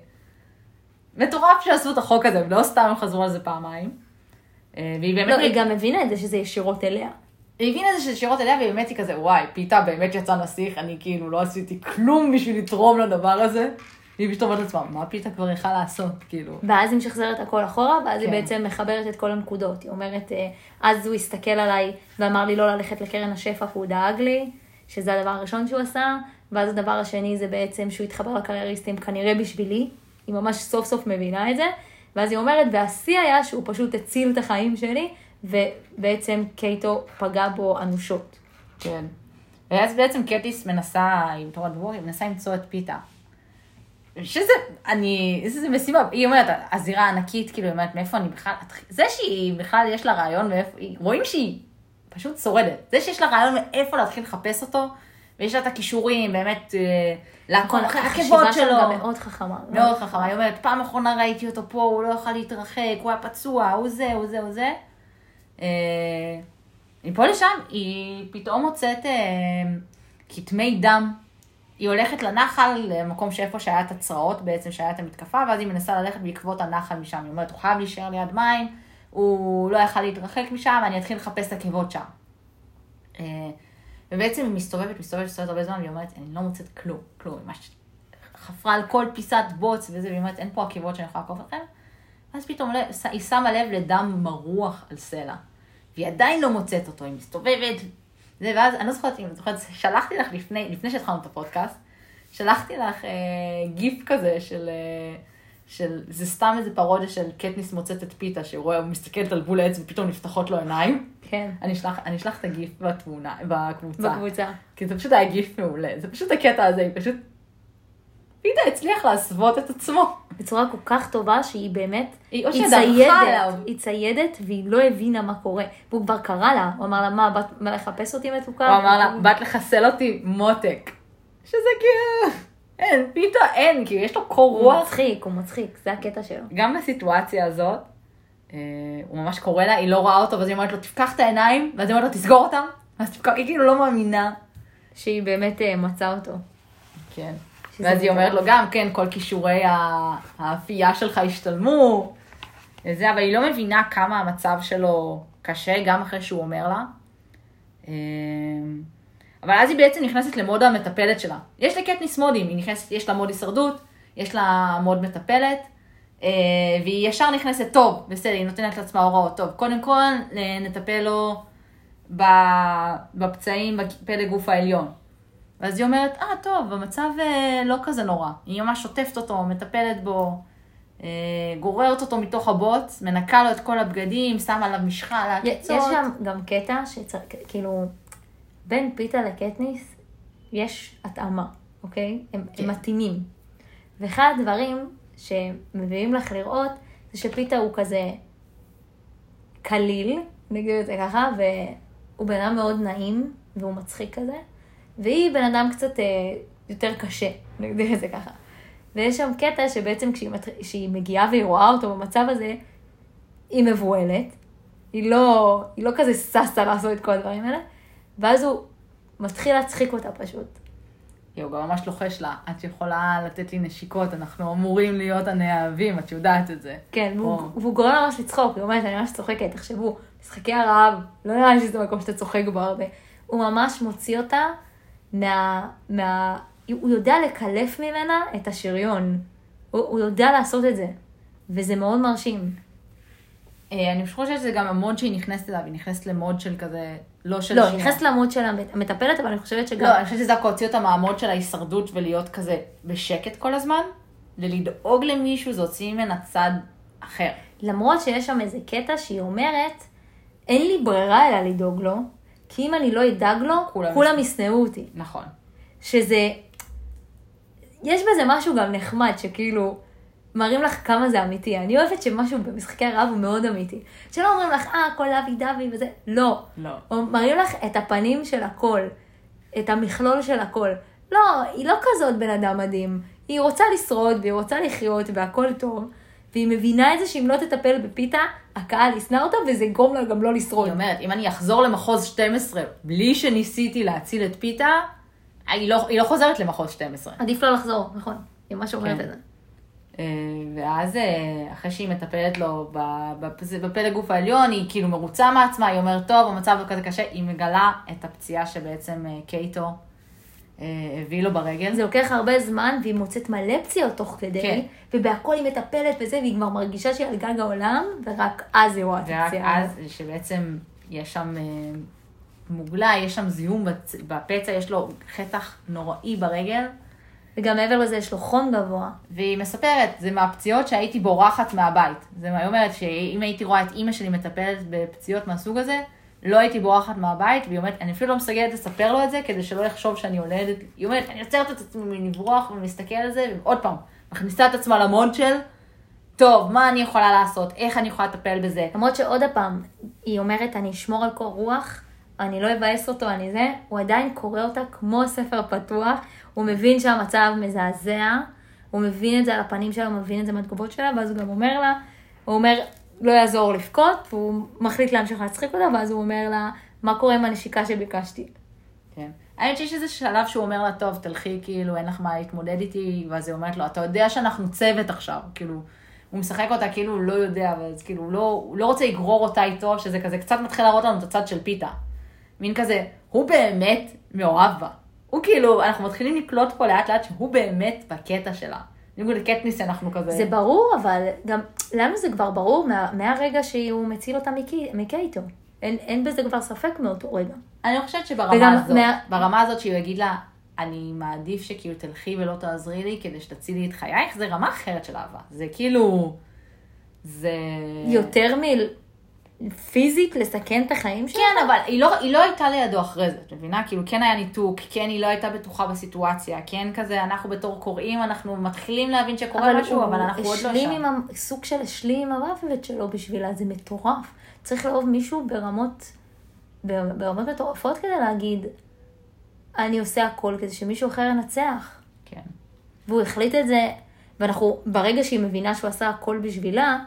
מטורף שעשו את החוק הזה, ולא סתם הם חזרו על זה פעמיים. אה, והיא באמת... לא, היא גם הבינה את זה שזה ישירות אליה. היא הבינה את זה שזה שירות אליה, והיא באמת היא כזה, וואי, פיתה באמת יצא נסיך, אני כאילו לא עשיתי כלום בשביל לתרום לדבר הזה. והיא פשוט אומרת לעצמה, מה פיתה כבר יכלה לעשות, כאילו. ואז היא משחזרת הכל אחורה, ואז היא כן. בעצם מחברת את כל הנקודות. היא אומרת, אה, אז הוא הסתכל עליי ואמר לי לא ללכת לקרן השפע, והוא דאג לי, שזה הדבר הראשון שהוא עשה, ואז הדבר השני זה בעצם שהוא התחבר לקרייריסטים כנראה בשבילי, היא ממש סוף סוף מבינה את זה, ואז היא אומרת, והשיא היה שהוא פשוט הציל את החיים שלי, ובעצם קייטו פגע בו אנושות. כן. ואז בעצם קטיס מנסה, עם תורת בור, היא מנסה למצוא את פיתה. שזה, אני, איזה משימה, היא אומרת, הזירה הענקית, כאילו, היא אומרת, מאיפה אני בכלל, זה שהיא בכלל יש לה רעיון, מאיפה, היא- רואים שהיא פשוט שורדת. זה שיש לה רעיון מאיפה להתחיל לחפש אותו, ויש לה את הכישורים, באמת, אה, לעקוב אחרי החשיבה שלו. גם מאוד חכמה. מאוד חכמה, היא אומרת, פעם אחרונה ראיתי אותו פה, הוא לא יכל להתרחק, הוא היה פצוע, הוא זה, הוא זה, הוא זה. אה, מפה לשם, היא פתאום מוצאת אה, כתמי דם. היא הולכת לנחל, למקום שאיפה שהיה את הצרעות בעצם, שהיה את המתקפה, ואז היא מנסה ללכת בעקבות הנחל משם. היא אומרת, הוא חייב להישאר ליד מים, הוא לא יכל להתרחק משם, אני אתחיל לחפש את עקבות שם. ובעצם היא מסתובבת, מסתובבת, מסתובבת הרבה זמן, והיא אומרת, אני לא מוצאת כלום, כלום, ממש חפרה על כל פיסת בוץ וזה, והיא אומרת, אין פה עקבות שאני יכולה לעקוב לכם. ואז פתאום היא שמה לב לדם מרוח על סלע. והיא עדיין לא מוצאת אותו, היא מסתובבת. זה, ואז, אני לא זוכרת אם את זוכרת, שלחתי לך לפני, לפני שהתחלנו את הפודקאסט, שלחתי לך אה, גיף כזה של, אה, של, זה סתם איזה פרודיה של קטניס מוצאת את פיתה, שהוא רואה, הוא מסתכלת על בול העץ ופתאום נפתחות לו עיניים. כן, אני אשלח, אני אשלח את הגיף בתמונה, בקבוצה. בקבוצה. כי זה פשוט היה גיף מעולה, זה פשוט הקטע הזה, היא פשוט... פיתה הצליח להסוות את עצמו. בצורה כל כך טובה שהיא באמת, היא היא ציידת, עליו. היא ציידת והיא לא הבינה מה קורה. והוא כבר קרא לה, הוא אמר לה, מה, באת בא לחפש אותי מתוקה? הוא אמר לה, באת לחסל אותי מותק. שזה כאילו, אין, פיתה אין, כאילו יש לו קור הוא רוח. מצחיק, הוא מצחיק, זה הקטע שלו. גם בסיטואציה הזאת, אה, הוא ממש קורא לה, היא לא רואה אותו, ואז היא אומרת לו, תפקח את העיניים, ואז היא אומרת לו, תסגור אותם. ואז תפקח, היא כאילו לא מאמינה. שהיא באמת אה, מצאה אותו. כן. ואז היא אומרת לו. גם, כן, כל כישורי האפייה שלך השתלמו. זה, אבל היא לא מבינה כמה המצב שלו קשה, גם אחרי שהוא אומר לה. אבל אז היא בעצם נכנסת למוד המטפלת שלה. יש לקטניס מודים, היא נכנסת, יש לה מוד הישרדות, יש לה מוד מטפלת, אה, והיא ישר נכנסת, טוב, בסדר, היא נותנת לעצמה הוראות, טוב, קודם כל אה, נטפל לו בפצעים בפלג גוף העליון. ואז היא אומרת, אה, טוב, המצב אה, לא כזה נורא. היא ממש שוטפת אותו, מטפלת בו, גוררת אותו מתוך הבוץ, מנקה לו את כל הבגדים, שמה עליו משחה, יש לעקיצות. שם גם קטע שכאילו, בין פיתה לקטניס יש התאמה, אוקיי? הם, כן. הם מתאימים. ואחד הדברים שמביאים לך לראות, זה שפיתה הוא כזה קליל, נגיד את זה ככה, והוא בן אדם מאוד נעים, והוא מצחיק כזה, והיא בן אדם קצת אה, יותר קשה, נגדיר את זה ככה. ויש שם קטע שבעצם כשהיא, מת... כשהיא מגיעה והיא רואה אותו במצב הזה, היא מבוהלת, היא לא, היא לא כזה ששה לעשות את כל הדברים האלה, ואז הוא מתחיל להצחיק אותה פשוט. הוא גם ממש לוחש לה, את יכולה לתת לי נשיקות, אנחנו אמורים להיות הנאהבים, את יודעת את זה. כן, והוא. והוא גורם ממש לצחוק, היא אומרת, אני ממש צוחקת, תחשבו, משחקי הרעב, לא נראה לי שזה מקום שאתה צוחק בו הרבה. הוא ממש מוציא אותה מה... מה... הוא יודע לקלף ממנה את השריון. הוא, הוא יודע לעשות את זה, וזה מאוד מרשים. אה, אני חושבת שזה גם המוד שהיא נכנסת אליו, היא נכנסת למוד של כזה, לא של... לא. היא נכנסת לעמוד של המטפלת, אבל אני חושבת שגם... לא, אני חושבת שזה רק הוציא אותה מהמוד של ההישרדות ולהיות כזה בשקט כל הזמן, ולדאוג למישהו זה הוציא ממנה צד אחר. למרות שיש שם איזה קטע שהיא אומרת, אין לי ברירה אלא לדאוג לו, כי אם אני לא אדאג לו, כולם כולם ישנאו אותי. נכון. שזה, יש בזה משהו גם נחמד, שכאילו, מראים לך כמה זה אמיתי. אני אוהבת שמשהו במשחקי הרעב הוא מאוד אמיתי. שלא אומרים לך, אה, הכל דבי דבי וזה, לא. לא. או מראים לך את הפנים של הכל, את המכלול של הכל. לא, היא לא כזאת בן אדם מדהים. היא רוצה לשרוד, והיא רוצה לחיות, והכל טוב. והיא מבינה את זה שאם לא תטפל בפיתה, הקהל ישנא אותה, וזה יגרום לה גם לא לשרוד. היא אומרת, אם אני אחזור למחוז 12 בלי שניסיתי להציל את פיתה, היא לא, היא לא חוזרת למחוז 12. עדיף לא לחזור, נכון. היא ממש אומרת כן. את זה. אה, ואז אה, אחרי שהיא מטפלת לו בפלג גוף העליון, היא כאילו מרוצה מעצמה, היא אומרת, טוב, המצב לא כזה קשה, היא מגלה את הפציעה שבעצם אה, קייטו הביא לו ברגל. זה לוקח הרבה זמן, והיא מוצאת מלא פציעות תוך כדי, כן. ובהכל היא מטפלת וזה, והיא כבר מרגישה שהיא על גג העולם, ורק אז היא רואה את ורק הפציעה. אז, שבעצם יש שם מוגלה, יש שם זיהום בפצע, יש לו חתך נוראי ברגל, וגם מעבר לזה יש לו חום גבוה. והיא מספרת, זה מהפציעות שהייתי בורחת מהבית. זה מה היא אומרת, שאם הייתי רואה את אימא שלי מטפלת בפציעות מהסוג הזה, לא הייתי בורחת מהבית, והיא אומרת, אני אפילו לא מסוגלת לספר לו את זה, כדי שלא יחשוב שאני יולדת. היא אומרת, אני עוצרת את עצמי מלברוח ומסתכל על זה, ועוד פעם, מכניסה את עצמה למוד של, טוב, מה אני יכולה לעשות, איך אני יכולה לטפל בזה. למרות שעוד פעם, היא אומרת, אני אשמור על קור רוח, אני לא אבאס אותו, אני זה, הוא עדיין קורא אותה כמו ספר פתוח, הוא מבין שהמצב מזעזע, הוא מבין את זה על הפנים שלה, הוא מבין את זה מהתגובות שלה, ואז הוא גם אומר לה, הוא אומר, לא יעזור לבכות, והוא מחליט להמשיך להצחיק אותה, ואז הוא אומר לה, מה קורה עם הנשיקה שביקשתי? כן. האמת שיש איזה שלב שהוא אומר לה, טוב, תלכי, כאילו, אין לך מה להתמודד איתי, ואז היא אומרת לו, אתה יודע שאנחנו צוות עכשיו, כאילו, הוא משחק אותה כאילו הוא לא יודע, ואז כאילו, הוא לא, הוא לא רוצה לגרור אותה איתו, שזה כזה קצת מתחיל להראות לנו את הצד של פיתה. מין כזה, הוא באמת מאוהב בה. הוא כאילו, אנחנו מתחילים לקלוט פה לאט לאט שהוא באמת בקטע שלה. בניגוד לקטניס אנחנו כזה... זה ברור, אבל גם, לנו זה כבר ברור מה, מהרגע שהוא מציל אותה מקי- מקייטו. אין, אין בזה כבר ספק מאותו רגע. אני חושבת שברמה וגם הזאת, מה- ברמה הזאת שהוא יגיד לה, אני מעדיף שכאילו תלכי ולא תעזרי לי כדי שתצילי את חייך, זה רמה אחרת של אהבה. זה כאילו, זה... יותר מפיזית לסכן את החיים שלה? כן, אבל היא לא, היא לא הייתה לידו אחרי זה, את מבינה? כאילו, כן היה ניתוק, כן היא לא הייתה בטוחה בסיטואציה, כן כזה, אנחנו בתור קוראים, אנחנו מתחילים להבין שקורה משהו, אבל אנחנו עוד לא שם. עם ה- סוג של השלים עם המוות שלו בשבילה, זה מטורף. צריך לאהוב מישהו ברמות, בר- ברמות מטורפות כדי להגיד, אני עושה הכל כדי שמישהו אחר ינצח. כן. והוא החליט את זה, ואנחנו, ברגע שהיא מבינה שהוא עשה הכל בשבילה,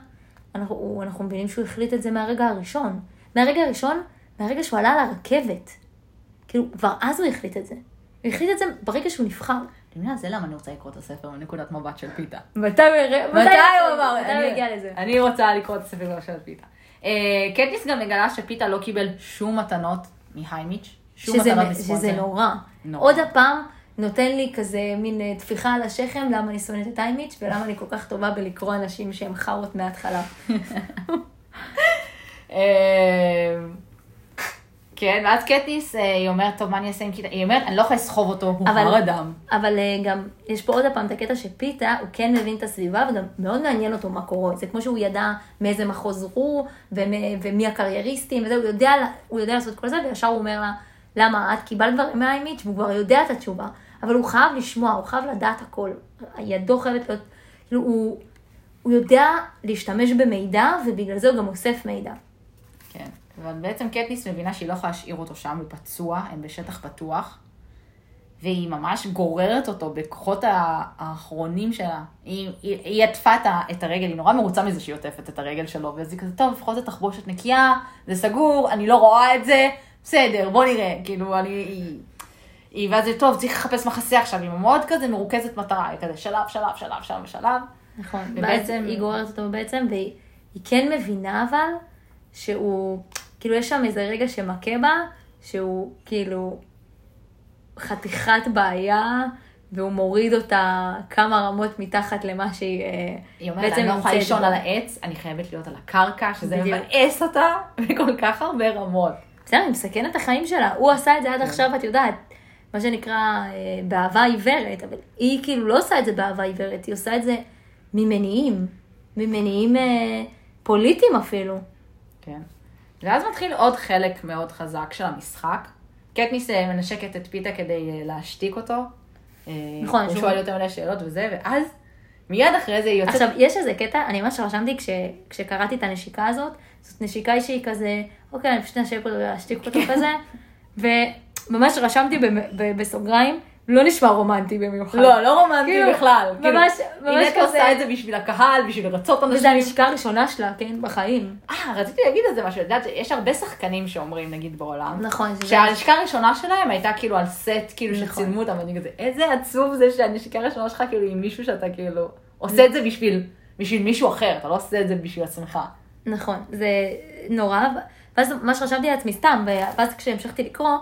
אנחנו, אנחנו מבינים שהוא החליט את זה מהרגע הראשון. מהרגע הראשון, מהרגע שהוא עלה על הרכבת. כאילו, כבר אז הוא החליט את זה. הוא החליט את זה ברגע שהוא נבחר. אתם יודעים, זה למה אני רוצה לקרוא את הספר מנקודת מבט של פיתה. מתי הוא אמר? מתי הוא הגיע לזה? אני רוצה לקרוא את הספר של פיתה. אה, קטניס גם מגלה שפיתה לא קיבל שום מתנות מהיימיץ', שום שזה, מתנות שזה מספונסר. נורא. נורא. עוד הפעם נותן לי כזה מין אה, טפיחה על השכם, למה אני שונאת את טיימיץ' ולמה אני כל כך טובה בלקרוא אנשים שהם חארות מההתחלה. אה, כן, ואז קטניס, אה, היא אומרת, טוב, מה אני אעשה עם קיטה? היא אומרת, אני לא יכולה לסחוב אותו, הוא הר אדם. אבל גם, יש פה עוד פעם את הקטע שפיתה, הוא כן מבין את הסביבה וגם מאוד מעניין אותו מה קורה. זה כמו שהוא ידע מאיזה מחוז הוא ומ- ומי הקרייריסטים וזה, הוא יודע, הוא יודע לעשות כל זה, וישר הוא אומר לה, למה את קיבלת כבר מהאימיץ' והוא כבר יודע את התשובה. אבל הוא חייב לשמוע, הוא חייב לדעת הכל. ידו חייבת להיות, כאילו הוא, הוא יודע להשתמש במידע ובגלל זה הוא גם אוסף מידע. כן, אבל בעצם קטניס מבינה שהיא לא יכולה להשאיר אותו שם, הוא פצוע, הם בשטח פתוח, והיא ממש גוררת אותו בכוחות האחרונים שלה. היא, היא, היא עטפה את הרגל, היא נורא מרוצה מזה שהיא עוטפת את הרגל שלו, ואז היא כזה, טוב, לפחות זה תחבושת נקייה, זה סגור, אני לא רואה את זה, בסדר, בוא נראה, כאילו, אני... ואז זה טוב, צריך לחפש מחסה עכשיו, היא מאוד כזה מרוכזת מטרה, היא כזה שלב, שלב, שלב, שלב, שלב. נכון. ובעצם- היא גוררת אותו בעצם, והיא היא כן מבינה אבל, שהוא, כאילו יש שם איזה רגע שמכה בה, שהוא כאילו חתיכת בעיה, והוא מוריד אותה כמה רמות מתחת למה שהיא אה, היא אומרת, בעצם אני לא יכולה נמצאת לישון. על העץ, אני חייבת להיות על הקרקע, שזה. מבאס אותה בכל כך הרבה רמות. בסדר, היא מסכנת את החיים שלה. הוא עשה את זה כן. עד עכשיו, את יודעת, מה שנקרא אה, באהבה עיוורת, אבל היא כאילו לא עושה את זה באהבה עיוורת, היא עושה את זה ממניעים, ממניעים אה, פוליטיים אפילו. כן. ואז מתחיל עוד חלק מאוד חזק של המשחק. קטניס אה, מנשקת את פיתה כדי אה, להשתיק אותו. נכון, הוא שואל יותר מדי שאלות וזה, ואז מיד אחרי זה היא יוצאת... עכשיו, יש איזה קטע, אני ממש רשמתי כש, כשקראתי את הנשיקה הזאת, זאת נשיקה שהיא כזה, אוקיי, אני פשוט אנשק אותו ואשתיק אותו כזה, וממש רשמתי בסוגריים, לא נשמע רומנטי במיוחד. לא, לא רומנטי כאילו, בכלל. כאילו, ממש, היא ממש כזה. עושה את זה בשביל הקהל, בשביל לרצות אנשים. וזו הנשיקה הראשונה שלה, כן, בחיים. אה, רציתי להגיד על זה משהו, את יודעת, יש הרבה שחקנים שאומרים, נגיד, בעולם. נכון, שהנשיקה הראשונה שלהם הייתה כאילו על סט, כאילו נכון. שצילמו אותם, ואני כזה, איזה עצוב זה שהנשיקה הראשונה שלך כאילו עם מישהו שאתה כאילו עושה את זה בשביל, בשביל מישהו אחר, אתה לא עושה את זה בשביל עצמך. נכון, זה נורא, ואז מה שחשבתי לעצמי סתם, ואז כשהמשכתי לקרוא,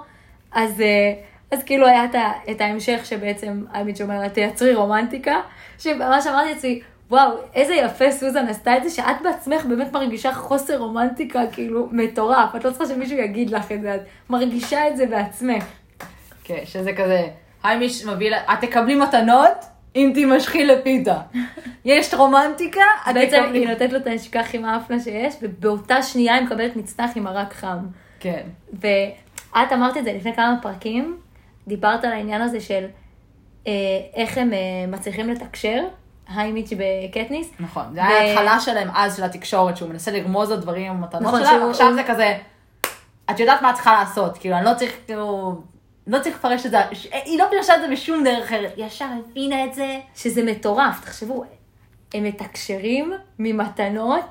אז, אה, אז כאילו היה את, ההמשך שבעצם אומר לה, תייצרי רומנטיקה, שממש אמרתי לעצמי, וואו, איזה יפה סוזן עשתה את זה, שאת בעצמך באמת מרגישה חוסר רומנטיקה, כאילו, מטורף, את לא צריכה שמישהו יגיד לך את זה, את מרגישה את זה בעצמך. כן, שזה כזה, היי מיש מביא, את תקבלי מתנות אם תימשכי לפיתה. יש רומנטיקה, את בעצם תקבלי. היא נותנת לו את הנשיקה הכי מאפנה שיש, ובאותה שנייה היא מקבלת מצנח עם מרק חם. כן. ואת אמרת את זה לפני כמה פרקים, דיברת על העניין הזה של אה, איך הם אה, מצליחים לתקשר, היימיץ' בקטניס. נכון, זה היה ו- ההתחלה שלהם אז של התקשורת, שהוא מנסה לרמוז לדברים עם המתנות נכון, שלה, שהוא- ועכשיו הוא- זה כזה, את יודעת מה את צריכה לעשות, כאילו, אני לא צריך, כאילו, לא צריך לפרש את זה, היא לא פירשה את זה בשום דרך אחרת, ישר הבינה את זה. שזה מטורף, תחשבו, הם מתקשרים ממתנות,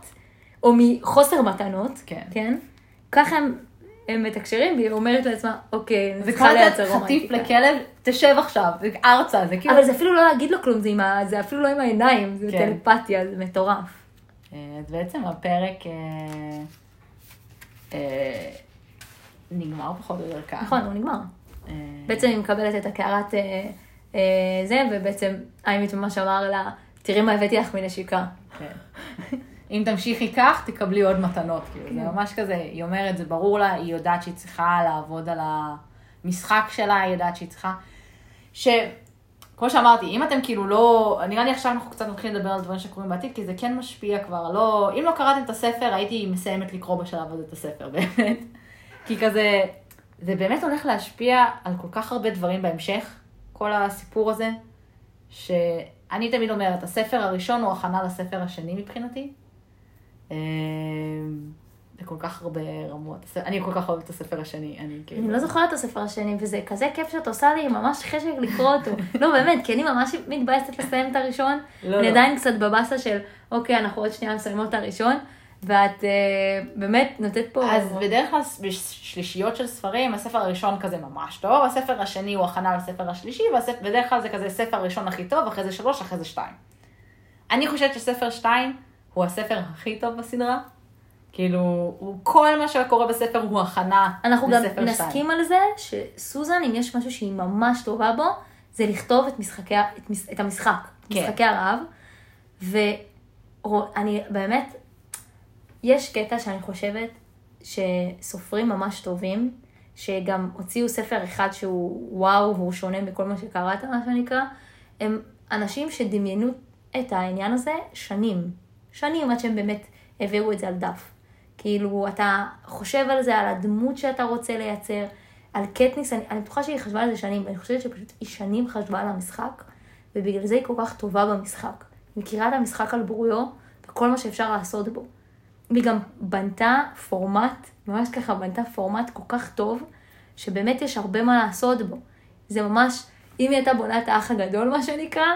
או מחוסר מתנות, כן. כן? ככה הם, הם מתקשרים, והיא אומרת לעצמה, אוקיי, אני זה צריכה כמו לייצר לתת חטיף רומנטיקה. לכלב, תשב עכשיו, זה ארצה, זה כאילו... אבל זה אפילו לא להגיד לו כלום, זה, ה... זה אפילו לא עם העיניים, זה כן. טלפתיה, זה מטורף. אה, אז בעצם הפרק אה, אה, נגמר פחות או יותר כאן. נכון, הוא נגמר. אה, בעצם היא מקבלת את הקערת אה, אה, זה, ובעצם איימית ממש אמר לה, תראי מה הבאתי לך מנשיקה. כן. אם תמשיכי כך, תקבלי עוד מתנות, כאילו, זה ממש כזה, היא אומרת, זה ברור לה, היא יודעת שהיא צריכה לעבוד על המשחק שלה, היא יודעת שהיא צריכה, ש... כמו שאמרתי, אם אתם כאילו לא, נראה לי עכשיו אנחנו קצת מתחילים לדבר על דברים שקורים בעתיד, כי זה כן משפיע כבר, לא, אם לא קראתם את הספר, הייתי מסיימת לקרוא בשלב הזה את הספר, באמת. כי כזה, זה באמת הולך להשפיע על כל כך הרבה דברים בהמשך, כל הסיפור הזה, שאני תמיד אומרת, הספר הראשון הוא הכנה לספר השני מבחינתי. אה, בכל כך הרבה רמות. אני כל כך אוהבת את הספר השני, אני כאילו... אני לא זוכרת את הספר השני, וזה כזה כיף שאת עושה לי ממש חשק לקרוא אותו. לא, באמת, כי אני ממש מתבאסת לסיים את הראשון. לא, אני לא. עדיין קצת בבאסה של, אוקיי, אנחנו עוד שנייה מסיימות את הראשון, ואת אה, באמת נותנת פה... אז בדרך כלל בשלישיות של ספרים, הספר הראשון כזה ממש טוב, הספר השני הוא הכנה לספר השלישי, ובדרך כלל זה כזה ספר ראשון הכי טוב, אחרי זה שלוש, אחרי זה שתיים. אני חושבת שספר שתיים הוא הספר הכי טוב בסדרה. כאילו, הוא, כל מה שקורה בספר הוא הכנה אנחנו גם שתיים. נסכים על זה שסוזן, אם יש משהו שהיא ממש טובה בו, זה לכתוב את, משחקי, את, מש- את המשחק, כן. משחקי הרעב. ואני באמת, יש קטע שאני חושבת שסופרים ממש טובים, שגם הוציאו ספר אחד שהוא וואו והוא שונה מכל מה שקראת, מה שנקרא, הם אנשים שדמיינו את העניין הזה שנים. שנים עד שהם באמת העבירו את זה על דף. כאילו, אתה חושב על זה, על הדמות שאתה רוצה לייצר, על קטניס, אני, אני בטוחה שהיא חשבה על זה שנים, ואני חושבת שפשוט היא שנים חשבה על המשחק, ובגלל זה היא כל כך טובה במשחק. היא מכירה את המשחק על בוריו, וכל מה שאפשר לעשות בו. והיא גם בנתה פורמט, ממש ככה בנתה פורמט כל כך טוב, שבאמת יש הרבה מה לעשות בו. זה ממש, אם היא הייתה בונה את האח הגדול, מה שנקרא,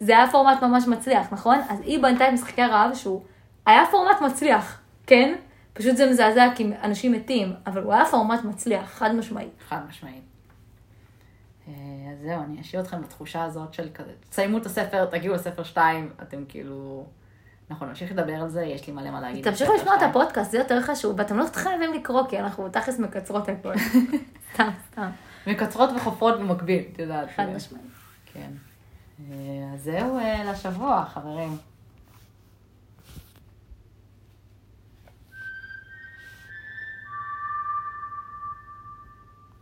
זה היה פורמט ממש מצליח, נכון? אז היא בנתה את משחקי הרעב שהוא היה פורמט מצליח, כן? פשוט זה מזעזע כי אנשים מתים, אבל הוא היה פורמט מצליח, חד משמעית. חד משמעית. אה, אז זהו, אני אשאיר אתכם בתחושה הזאת של כזה, תסיימו את הספר, תגיעו לספר 2, אתם כאילו... אנחנו נמשיך לדבר על זה, יש לי מלא מה להגיד. תמשיכו לשמוע את. הפודקאסט, זה יותר חשוב, ואתם לא חייבים לקרוא, כי אנחנו תכלס מקצרות הכל. סתם, סתם, מקצרות וחופרות במקביל, את יודעת. חד משמעית. כן. אה, אז זהו אה, לשבוע, חברים.